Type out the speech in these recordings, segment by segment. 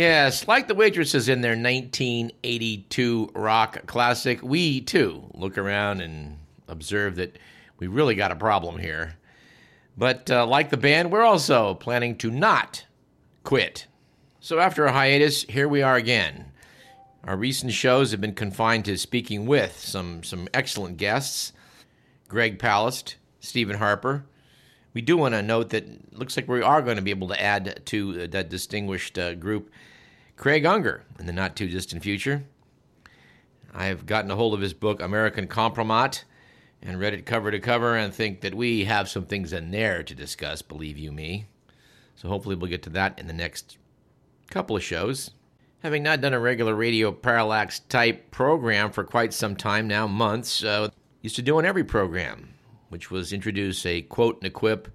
Yes, like the waitresses in their 1982 rock classic, we too look around and observe that we really got a problem here. But uh, like the band, we're also planning to not quit. So after a hiatus, here we are again. Our recent shows have been confined to speaking with some, some excellent guests Greg Palast, Stephen Harper. We do want to note that looks like we are going to be able to add to that distinguished uh, group Craig Unger in the not too distant future. I have gotten a hold of his book, American Kompromat, and read it cover to cover and think that we have some things in there to discuss, believe you me. So hopefully we'll get to that in the next couple of shows. Having not done a regular radio parallax type program for quite some time now, months, uh, used to do on every program, which was introduce a quote and a quip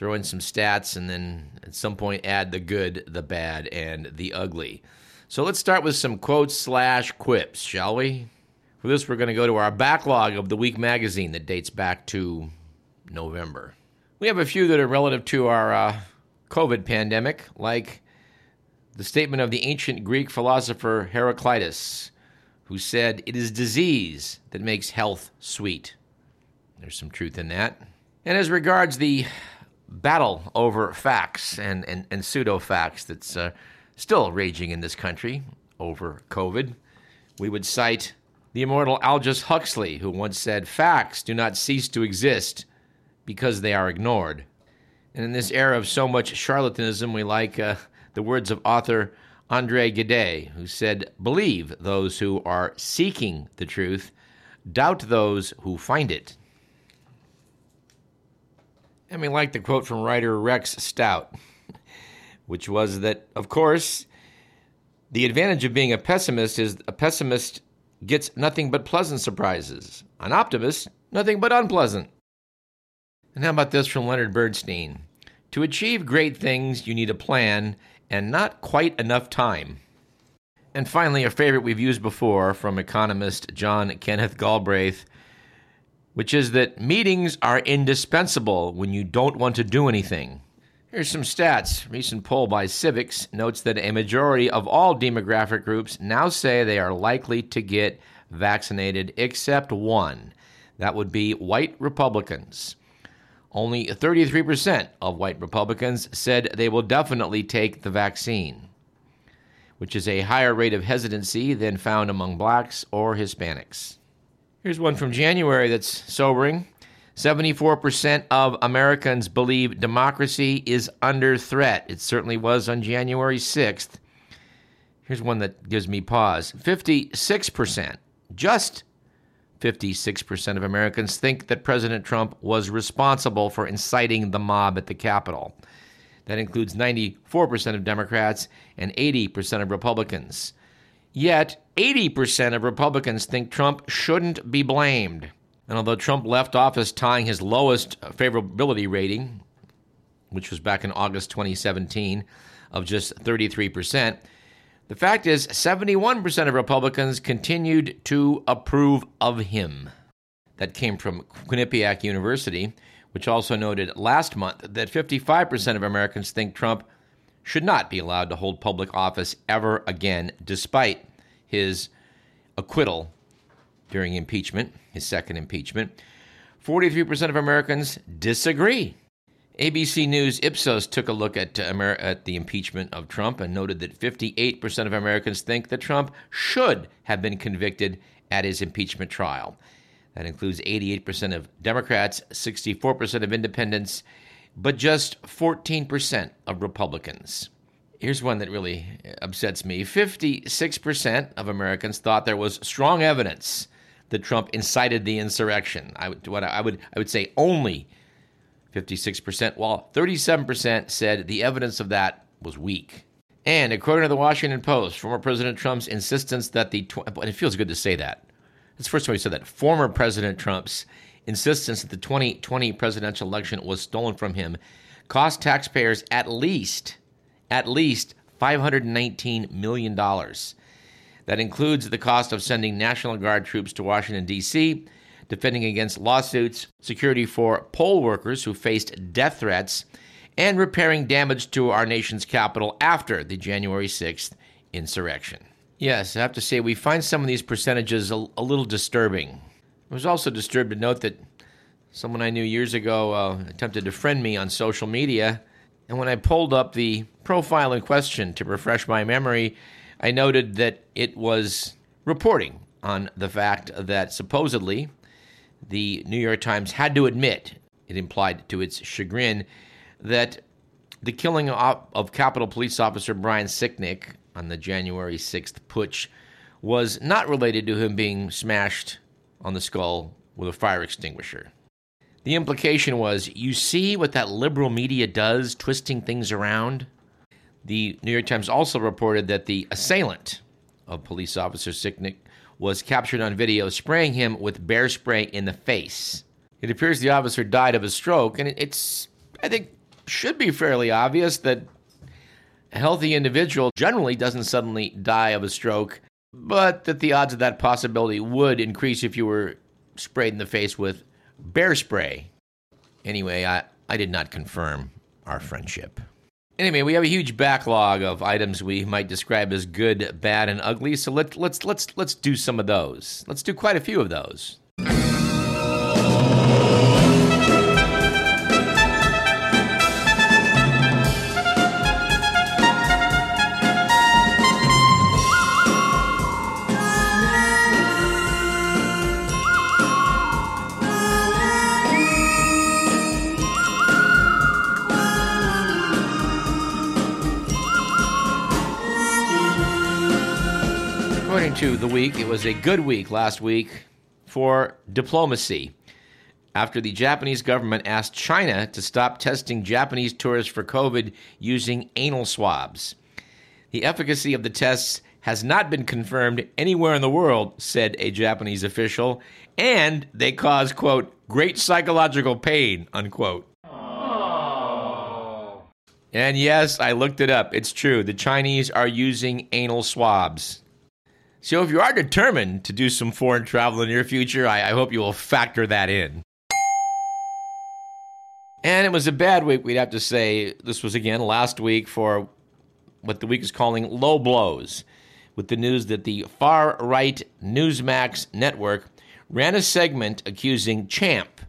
throw in some stats, and then at some point add the good, the bad, and the ugly. So let's start with some quotes slash quips, shall we? For this, we're going to go to our backlog of the week magazine that dates back to November. We have a few that are relative to our uh, COVID pandemic, like the statement of the ancient Greek philosopher Heraclitus, who said, It is disease that makes health sweet. There's some truth in that. And as regards the battle over facts and, and, and pseudo facts that's uh, still raging in this country over COVID. We would cite the immortal Aldous Huxley, who once said, Facts do not cease to exist because they are ignored. And in this era of so much charlatanism, we like uh, the words of author Andre Gide, who said, Believe those who are seeking the truth, doubt those who find it. I mean, like the quote from writer Rex Stout, which was that, of course, the advantage of being a pessimist is a pessimist gets nothing but pleasant surprises, an optimist, nothing but unpleasant. And how about this from Leonard Bernstein? To achieve great things, you need a plan and not quite enough time. And finally, a favorite we've used before from economist John Kenneth Galbraith which is that meetings are indispensable when you don't want to do anything. Here's some stats. Recent poll by Civiqs notes that a majority of all demographic groups now say they are likely to get vaccinated, except one. That would be white Republicans. Only 33% of white Republicans said they will definitely take the vaccine, which is a higher rate of hesitancy than found among blacks or Hispanics. Here's one from January that's sobering. 74% of Americans believe democracy is under threat. It certainly was on January 6th. Here's one that gives me pause 56%, just 56% of Americans think that President Trump was responsible for inciting the mob at the Capitol. That includes 94% of Democrats and 80% of Republicans. Yet, 80% of Republicans think Trump shouldn't be blamed. And although Trump left office tying his lowest favorability rating, which was back in August 2017, of just 33%, the fact is 71% of Republicans continued to approve of him. That came from Quinnipiac University, which also noted last month that 55% of Americans think Trump should not be allowed to hold public office ever again, despite his acquittal during impeachment, his second impeachment. 43% of Americans disagree. ABC News Ipsos took a look at, uh, Amer- at the impeachment of Trump and noted that 58% of Americans think that Trump should have been convicted at his impeachment trial. That includes 88% of Democrats, 64% of independents, but just 14% of Republicans. Here's one that really upsets me 56% of Americans thought there was strong evidence that Trump incited the insurrection. I would, what I would, I would say only 56%, while 37% said the evidence of that was weak. And according to the Washington Post, former President Trump's insistence that the, tw- it feels good to say that. It's the first time he said that. Former President Trump's insistence that the 2020 presidential election was stolen from him cost taxpayers at least, at least $519 million. That includes the cost of sending National Guard troops to Washington, D.C., defending against lawsuits, security for poll workers who faced death threats, and repairing damage to our nation's capital after the January 6th insurrection. Yes, I have to say, we find some of these percentages a, a little disturbing. I was also disturbed to note that someone I knew years ago uh, attempted to friend me on social media, and when I pulled up the profile in question to refresh my memory, I noted that it was reporting on the fact that supposedly the New York Times had to admit, it implied to its chagrin, that the killing of Capitol Police Officer Brian Sicknick on the January 6th putsch was not related to him being smashed on the skull with a fire extinguisher. The implication was you see what that liberal media does, twisting things around? The New York Times also reported that the assailant of police officer Sicknick was captured on video spraying him with bear spray in the face. It appears the officer died of a stroke, and it's, I think, should be fairly obvious that a healthy individual generally doesn't suddenly die of a stroke, but that the odds of that possibility would increase if you were sprayed in the face with bear spray. Anyway, I, I did not confirm our friendship. Anyway, we have a huge backlog of items we might describe as good, bad, and ugly. So let's let's let's let's do some of those. Let's do quite a few of those. To the week, it was a good week last week for diplomacy after the Japanese government asked China to stop testing Japanese tourists for COVID using anal swabs. The efficacy of the tests has not been confirmed anywhere in the world, said a Japanese official, and they cause, quote, great psychological pain, unquote. And yes, I looked it up. It's true. The Chinese are using anal swabs. So if you are determined to do some foreign travel in your future, I, I hope you will factor that in. And it was a bad week, we'd have to say. This was again last week for what the week is calling low blows, with the news that the far right Newsmax network ran a segment accusing Champ,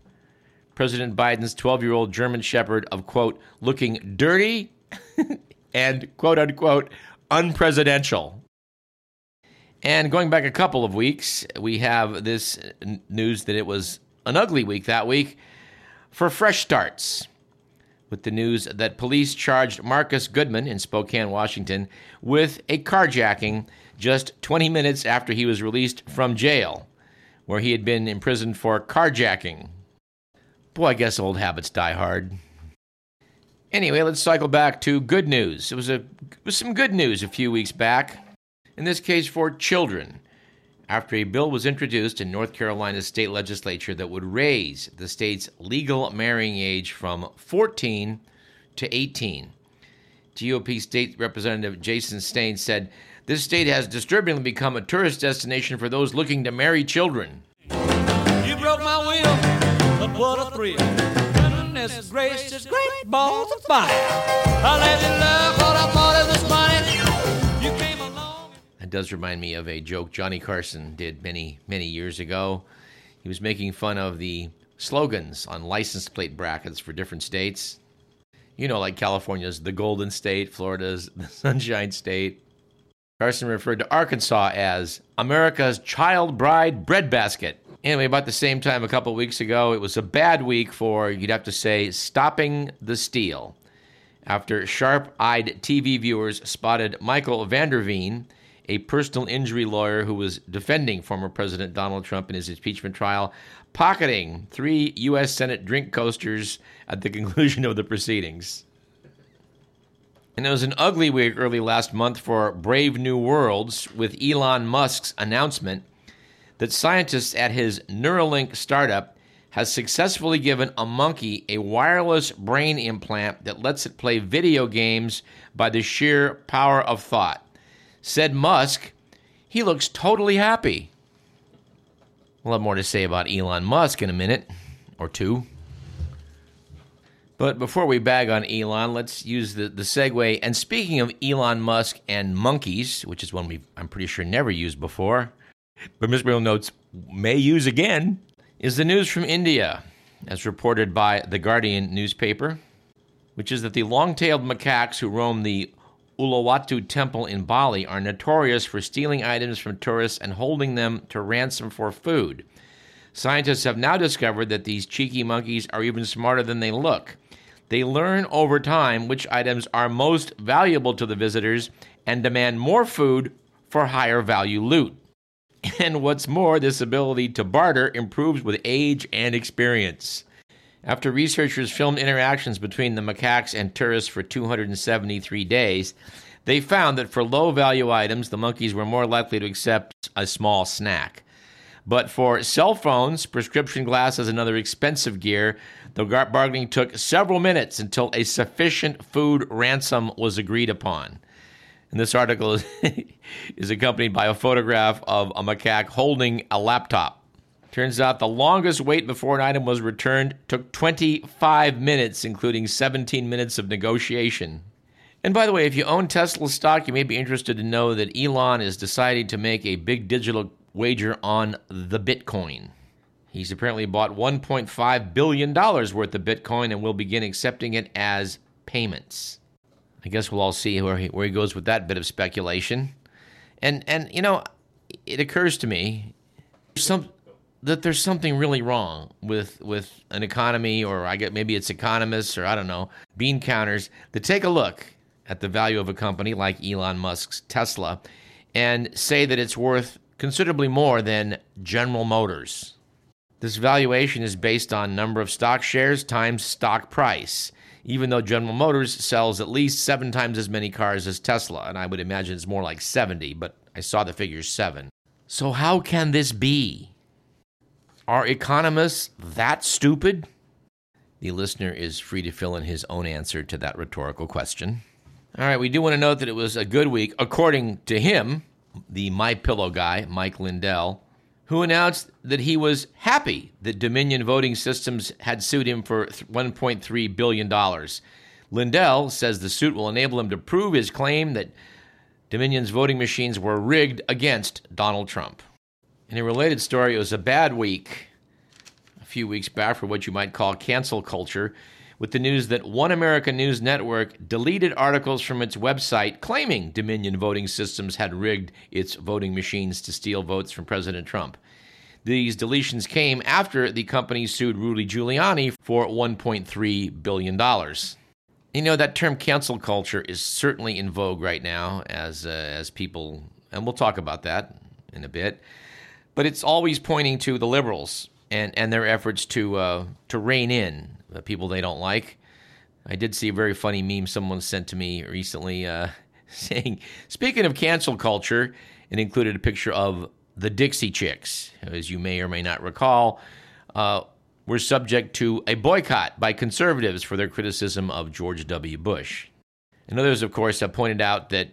President Biden's 12 year old German Shepherd, of, quote, looking dirty and, quote unquote, unpresidential. And going back a couple of weeks, we have this news that it was an ugly week that week for fresh starts. With the news that police charged Marcus Goodman in Spokane, Washington, with a carjacking just 20 minutes after he was released from jail, where he had been imprisoned for carjacking. Boy, I guess old habits die hard. Anyway, let's cycle back to good news. It was a it was some good news a few weeks back in this case for children, after a bill was introduced in North Carolina's state legislature that would raise the state's legal marrying age from 14 to 18. GOP State Representative Jason Stein said, This state has disturbingly become a tourist destination for those looking to marry children. You broke my will, but what a thrill. Goodness gracious, great balls of fire. I let you love what I does remind me of a joke Johnny Carson did many, many years ago. He was making fun of the slogans on license plate brackets for different states. You know, like California's the Golden State, Florida's the Sunshine State. Carson referred to Arkansas as America's child bride breadbasket. Anyway, about the same time a couple weeks ago, it was a bad week for, you'd have to say, stopping the steal. After sharp eyed TV viewers spotted Michael van der Veen a personal injury lawyer who was defending former President Donald Trump in his impeachment trial, pocketing three U.S. Senate drink coasters at the conclusion of the proceedings. And it was an ugly week early last month for Brave New Worlds with Elon Musk's announcement that scientists at his Neuralink startup has successfully given a monkey a wireless brain implant that lets it play video games by the sheer power of thought. Said Musk, he looks totally happy. We'll have more to say about Elon Musk in a minute or two. But before we bag on Elon, let's use the, the segue. And speaking of Elon Musk and monkeys, which is one we I'm pretty sure never used before, but Mr. Real Notes may use again, is the news from India, as reported by the Guardian newspaper, which is that the long tailed macaques who roam the Uluwatu temple in Bali are notorious for stealing items from tourists and holding them to ransom for food. Scientists have now discovered that these cheeky monkeys are even smarter than they look. They learn over time which items are most valuable to the visitors and demand more food for higher value loot. And what's more, this ability to barter improves with age and experience. After researchers filmed interactions between the macaques and tourists for 273 days, they found that for low value items, the monkeys were more likely to accept a small snack. But for cell phones, prescription glasses, and other expensive gear, the bargaining took several minutes until a sufficient food ransom was agreed upon. And this article is, is accompanied by a photograph of a macaque holding a laptop. Turns out the longest wait before an item was returned took 25 minutes, including 17 minutes of negotiation. And by the way, if you own Tesla stock, you may be interested to know that Elon is deciding to make a big digital wager on the Bitcoin. He's apparently bought $1.5 billion worth of Bitcoin and will begin accepting it as payments. I guess we'll all see where he, where he goes with that bit of speculation. And, and you know, it occurs to me some, that there's something really wrong with, with an economy, or I get maybe it's economists, or I don't know, bean counters that take a look at the value of a company like Elon Musk's Tesla and say that it's worth considerably more than General Motors. This valuation is based on number of stock shares times stock price, even though General Motors sells at least seven times as many cars as Tesla, and I would imagine it's more like 70, but I saw the figure seven. So, how can this be? Are economists that stupid? The listener is free to fill in his own answer to that rhetorical question. All right, we do want to note that it was a good week, according to him, the My Pillow guy, Mike Lindell who announced that he was happy that Dominion Voting Systems had sued him for $1.3 billion. Lindell says the suit will enable him to prove his claim that Dominion's voting machines were rigged against Donald Trump. In a related story, it was a bad week a few weeks back for what you might call cancel culture with the news that One American News Network deleted articles from its website claiming Dominion voting systems had rigged its voting machines to steal votes from President Trump. These deletions came after the company sued Rudy Giuliani for $1.3 billion. You know, that term cancel culture is certainly in vogue right now as, uh, as people, and we'll talk about that in a bit, but it's always pointing to the liberals and, and their efforts to, uh, to rein in the people they don't like. I did see a very funny meme someone sent to me recently uh, saying, speaking of cancel culture, it included a picture of the Dixie Chicks, as you may or may not recall, uh, were subject to a boycott by conservatives for their criticism of George W. Bush. And others, of course, have pointed out that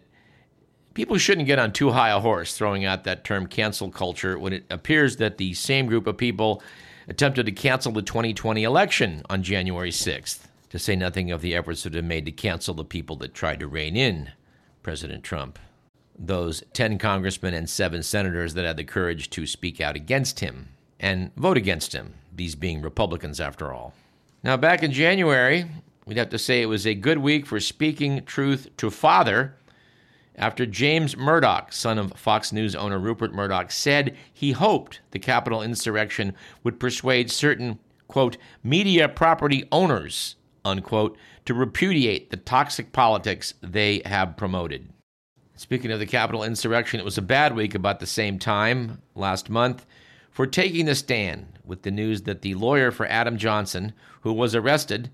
people shouldn't get on too high a horse throwing out that term cancel culture when it appears that the same group of people attempted to cancel the 2020 election on January 6th, to say nothing of the efforts that have been made to cancel the people that tried to rein in President Trump. Those 10 congressmen and 7 senators that had the courage to speak out against him and vote against him, these being Republicans after all. Now, back in January, we'd have to say it was a good week for speaking truth to father after James Murdoch, son of Fox News owner Rupert Murdoch, said he hoped the Capitol insurrection would persuade certain, quote, media property owners, unquote, to repudiate the toxic politics they have promoted. Speaking of the Capitol insurrection, it was a bad week about the same time last month for taking the stand with the news that the lawyer for Adam Johnson, who was arrested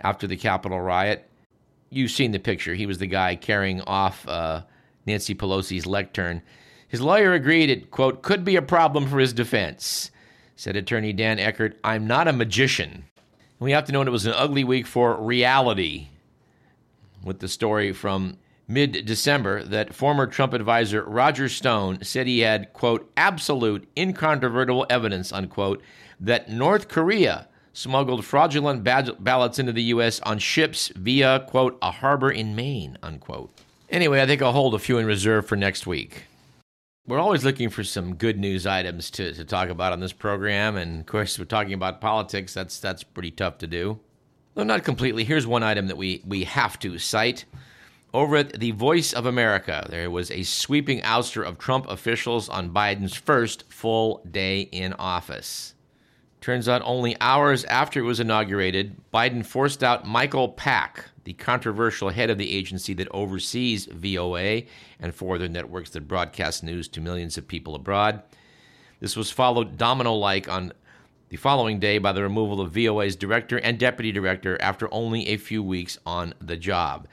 after the Capitol riot, you've seen the picture. He was the guy carrying off uh, Nancy Pelosi's lectern. His lawyer agreed it, quote, could be a problem for his defense. Said attorney Dan Eckhart, I'm not a magician. We have to know it was an ugly week for reality with the story from mid December that former Trump advisor Roger Stone said he had, quote, absolute, incontrovertible evidence, unquote, that North Korea smuggled fraudulent ballots into the U.S. on ships via, quote, a harbor in Maine, unquote. Anyway, I think I'll hold a few in reserve for next week. We're always looking for some good news items to, to talk about on this program, and of course, we're talking about politics. That's that's pretty tough to do. Though not completely. Here's one item that we, we have to cite. Over at the Voice of America, there was a sweeping ouster of Trump officials on Biden's first full day in office. Turns out only hours after it was inaugurated, Biden forced out Michael Pack, the controversial head of the agency that oversees VOA and four other networks that broadcast news to millions of people abroad. This was followed domino like on the following day by the removal of VOA's director and deputy director after only a few weeks on the job.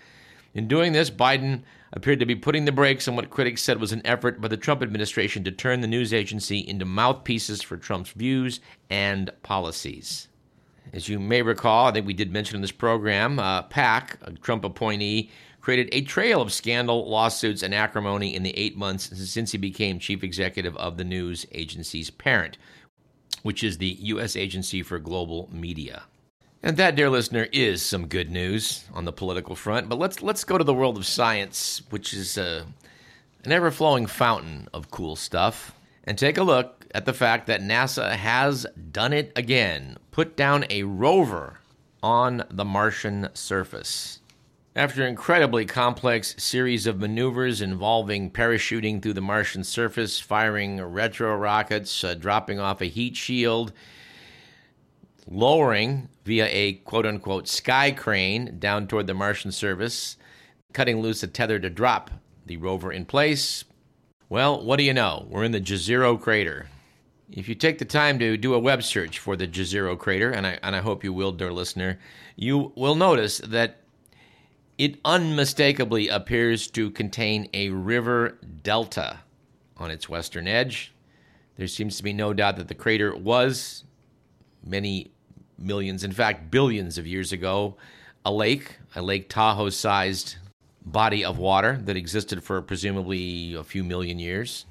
In doing this, Biden appeared to be putting the brakes on what critics said was an effort by the Trump administration to turn the news agency into mouthpieces for Trump's views and policies. As you may recall, I think we did mention in this program, uh, Pack, a Trump appointee, created a trail of scandal, lawsuits, and acrimony in the eight months since he became chief executive of the news agency's parent, which is the U.S. Agency for Global Media. And that, dear listener, is some good news on the political front. But let's let's go to the world of science, which is uh, an ever-flowing fountain of cool stuff, and take a look at the fact that NASA has done it again: put down a rover on the Martian surface. After an incredibly complex series of maneuvers involving parachuting through the Martian surface, firing retro rockets, uh, dropping off a heat shield, lowering via a quote unquote sky crane down toward the Martian surface, cutting loose a tether to drop the rover in place. Well, what do you know? We're in the Jezero crater. If you take the time to do a web search for the Jezero crater, and I, and I hope you will, dear listener, you will notice that it unmistakably appears to contain a river delta on its western edge. There seems to be no doubt that the crater was many millions, in fact, billions of years ago, a lake, a Lake Tahoe sized body of water that existed for presumably a few million years.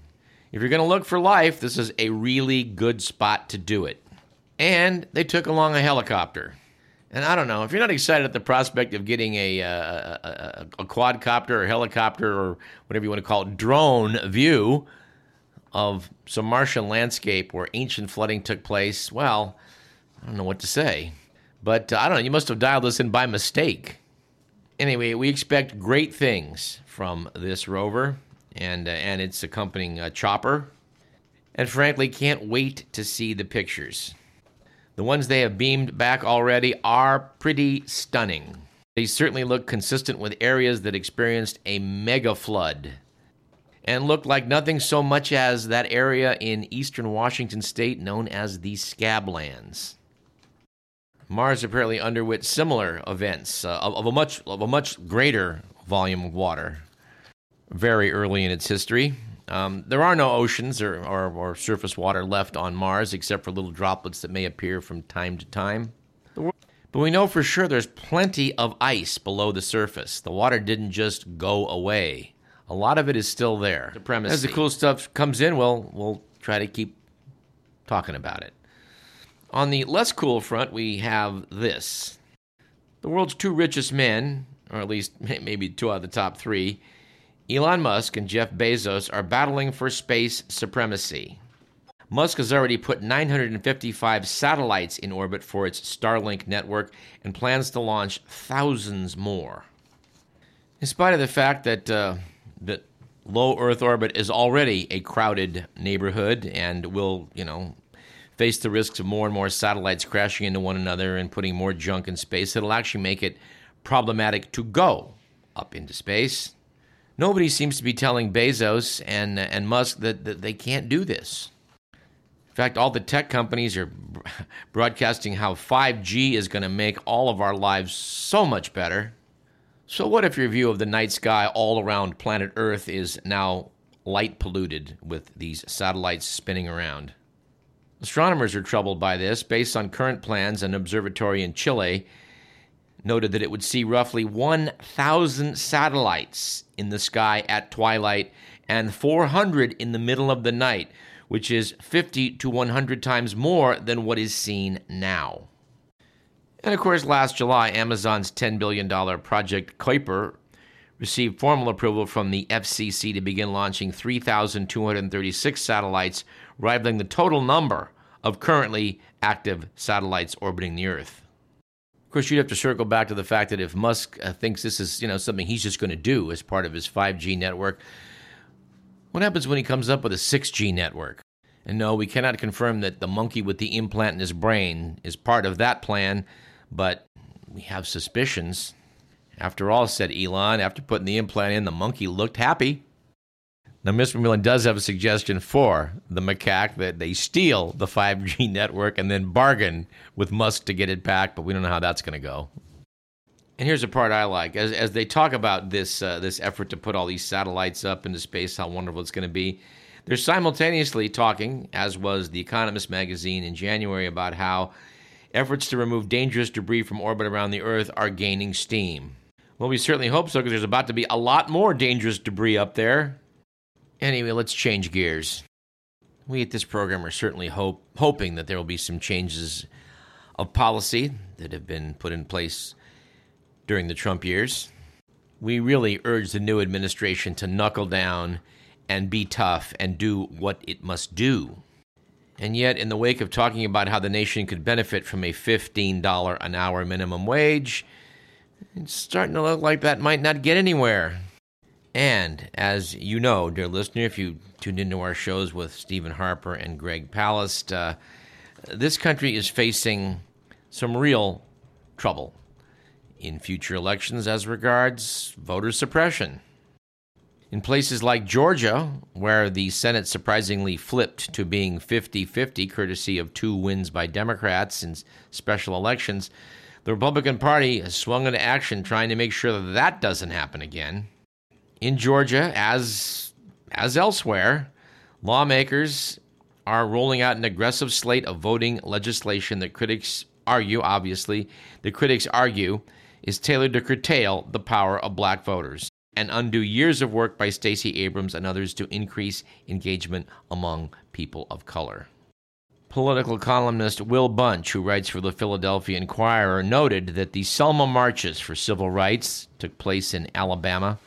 If you're going to look for life, this is a really good spot to do it. And they took along a helicopter. And I don't know if you're not excited at the prospect of getting a, uh, a, a, quadcopter or helicopter or whatever you want to call it, drone view of some Martian landscape where ancient flooding took place. Well, I don't know what to say. But uh, I don't know, you must have dialed this in by mistake. Anyway, we expect great things from this rover and, uh, and its accompanying uh, chopper. And frankly, can't wait to see the pictures. The ones they have beamed back already are pretty stunning. They certainly look consistent with areas that experienced a mega flood and look like nothing so much as that area in eastern Washington state known as the Scablands. Mars apparently underwent similar events uh, of, of, a much of a much greater volume of water very early in its history. Um, there are no oceans or, or, or, surface water left on Mars except for little droplets that may appear from time to time. But we know for sure there's plenty of ice below the surface. The water didn't just go away. A lot of it is still there. Supremacy. As the cool stuff comes in, we'll, we'll try to keep talking about it. On the less cool front, we have this. The world's two richest men, or at least maybe two out of the top three, Elon Musk and Jeff Bezos, are battling for space supremacy. Musk has already put 955 satellites in orbit for its Starlink network and plans to launch thousands more. In spite of the fact that uh, that low Earth orbit is already a crowded neighborhood and will, you know, face the risks of more and more satellites crashing into one another and putting more junk in space, it'll actually make it problematic to go up into space. Nobody seems to be telling Bezos and, and Musk that, that they can't do this. In fact, all the tech companies are broadcasting how 5G is going to make all of our lives so much better. So, what if your view of the night sky all around planet Earth is now light polluted with these satellites spinning around? Astronomers are troubled by this. Based on current plans, an observatory in Chile noted that it would see roughly 1,000 satellites in the sky at twilight and 400 in the middle of the night, which is 50 to 100 times more than what is seen now. And of course, last July, Amazon's $10 billion project Kuiper received formal approval from the FCC to begin launching 3,236 satellites, rivaling the total number of currently active satellites orbiting the Earth. Of course, you'd have to circle back to the fact that if Musk uh, thinks this is, you know, something he's just going to do as part of his 5G network, what happens when he comes up with a 6G network? And no, we cannot confirm that the monkey with the implant in his brain is part of that plan, but we have suspicions. After all, said Elon, after putting the implant in, the monkey looked happy. Now, Mr. McMillan does have a suggestion for the macaque that they steal the 5G network and then bargain with Musk to get it back, but we don't know how that's going to go. And here's the part I like: as as they talk about this uh, this effort to put all these satellites up into space, how wonderful it's going to be. They're simultaneously talking, as was The Economist magazine in January, about how efforts to remove dangerous debris from orbit around the Earth are gaining steam. Well, we certainly hope so, because there's about to be a lot more dangerous debris up there. Anyway, let's change gears. We at this program are certainly hope, hoping that there will be some changes of policy that have been put in place during the Trump years. We really urge the new administration to knuckle down and be tough and do what it must do. And yet, in the wake of talking about how the nation could benefit from a $15 an hour minimum wage, it's starting to look like that might not get anywhere. And as you know, dear listener, if you tuned into our shows with Stephen Harper and Greg Palast, uh, this country is facing some real trouble in future elections as regards voter suppression. In places like Georgia, where the Senate surprisingly flipped to being 50 50, courtesy of two wins by Democrats in special elections, the Republican Party has swung into action trying to make sure that that doesn't happen again. In Georgia, as, as elsewhere, lawmakers are rolling out an aggressive slate of voting legislation that critics argue, obviously, the critics argue is tailored to curtail the power of black voters and undo years of work by Stacey Abrams and others to increase engagement among people of color. Political columnist Will Bunch, who writes for the Philadelphia Inquirer, noted that the Selma marches for civil rights took place in Alabama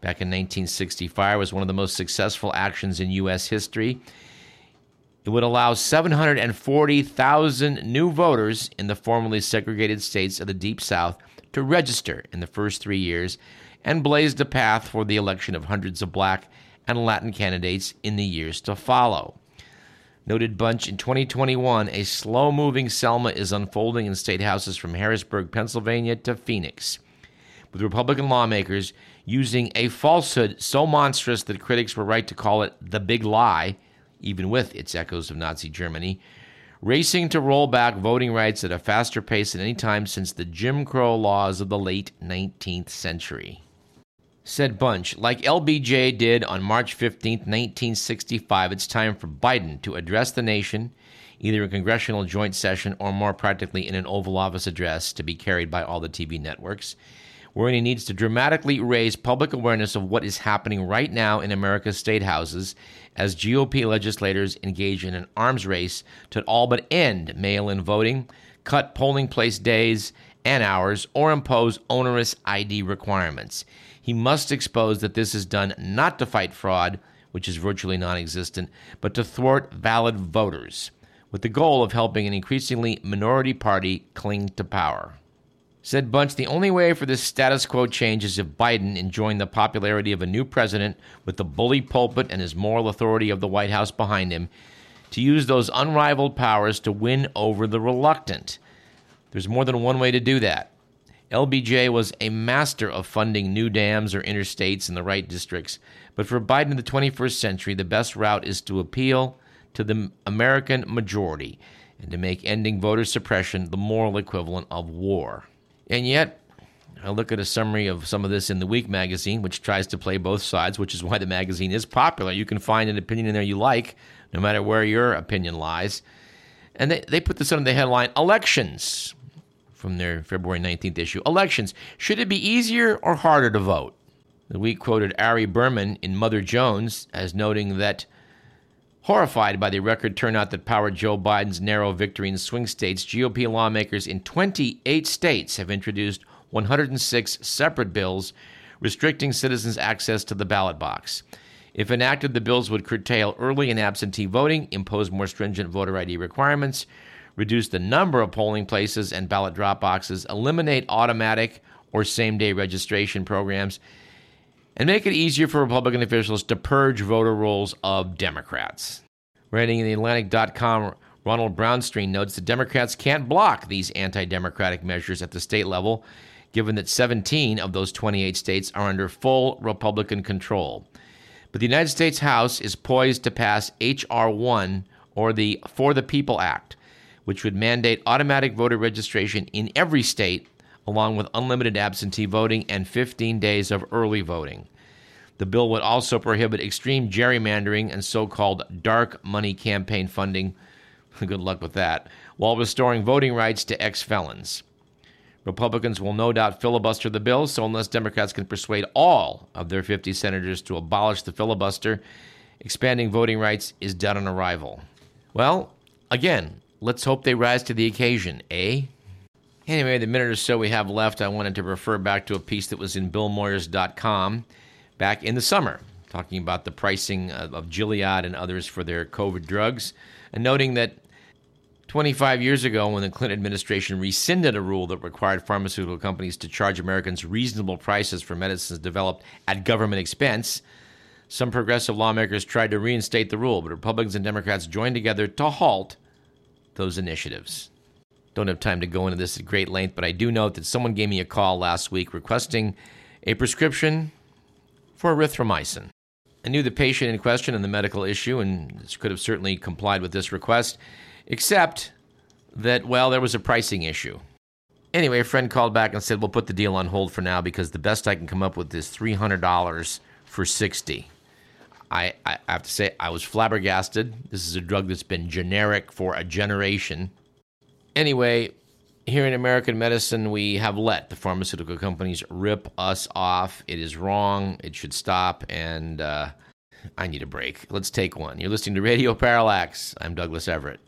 back in 1965 was one of the most successful actions in U.S. history. It would allow 740,000 new voters in the formerly segregated states of the Deep South to register in the first three years and blazed a path for the election of hundreds of black and Latin candidates in the years to follow. Noted Bunch in 2021, a slow moving Selma is unfolding in state houses from Harrisburg, Pennsylvania to Phoenix, with Republican lawmakers using a falsehood so monstrous that critics were right to call it the big lie, even with its echoes of Nazi Germany, racing to roll back voting rights at a faster pace than any time since the Jim Crow laws of the late 19th century. Said Bunch, like LBJ did on March 15, 1965, it's time for Biden to address the nation, either in congressional joint session or more practically in an Oval Office address to be carried by all the TV networks, wherein he needs to dramatically raise public awareness of what is happening right now in America's state houses as GOP legislators engage in an arms race to all but end mail in voting, cut polling place days and hours, or impose onerous ID requirements. He must expose that this is done not to fight fraud, which is virtually non existent, but to thwart valid voters, with the goal of helping an increasingly minority party cling to power. Said Bunch, the only way for this status quo change is if Biden, enjoying the popularity of a new president with the bully pulpit and his moral authority of the White House behind him, to use those unrivaled powers to win over the reluctant. There's more than one way to do that. LBJ was a master of funding new dams or interstates in the right districts. But for Biden in the 21st century, the best route is to appeal to the American majority and to make ending voter suppression the moral equivalent of war. And yet, I look at a summary of some of this in the Week magazine, which tries to play both sides, which is why the magazine is popular. You can find an opinion in there you like, no matter where your opinion lies. And they, they put this under the headline Elections from their February 19th issue. Elections. Should it be easier or harder to vote? The week quoted Ari Berman in Mother Jones as noting that horrified by the record turnout that powered Joe Biden's narrow victory in swing states, GOP lawmakers in 28 states have introduced 106 separate bills restricting citizens' access to the ballot box. If enacted, the bills would curtail early and absentee voting, impose more stringent voter ID requirements, reduce the number of polling places and ballot drop boxes, eliminate automatic or same day registration programs, and make it easier for Republican officials to purge voter rolls of Democrats. Writing in the Atlantic.com, Ronald Brownstein notes that Democrats can't block these anti democratic measures at the state level, given that 17 of those 28 states are under full Republican control. But the United States House is poised to pass H.R. 1, or the For the People Act, which would mandate automatic voter registration in every state, along with unlimited absentee voting and 15 days of early voting. The bill would also prohibit extreme gerrymandering and so called dark money campaign funding. Good luck with that, while restoring voting rights to ex felons. Republicans will no doubt filibuster the bill, so unless Democrats can persuade all of their 50 senators to abolish the filibuster, expanding voting rights is dead on arrival. Well, again, Let's hope they rise to the occasion, eh? Anyway, the minute or so we have left, I wanted to refer back to a piece that was in BillMoyers.com back in the summer, talking about the pricing of Gilead and others for their COVID drugs, and noting that 25 years ago, when the Clinton administration rescinded a rule that required pharmaceutical companies to charge Americans reasonable prices for medicines developed at government expense, some progressive lawmakers tried to reinstate the rule, but Republicans and Democrats joined together to halt those initiatives. Don't have time to go into this at great length, but I do note that someone gave me a call last week requesting a prescription for erythromycin. I knew the patient in question and the medical issue, and could have certainly complied with this request, except that, well, there was a pricing issue. Anyway, a friend called back and said, We'll put the deal on hold for now because the best I can come up with is $300 for 60 I, I have to say, I was flabbergasted. This is a drug that's been generic for a generation. Anyway, here in American medicine, we have let the pharmaceutical companies rip us off. It is wrong. It should stop. And uh, I need a break. Let's take one. You're listening to Radio Parallax. I'm Douglas Everett.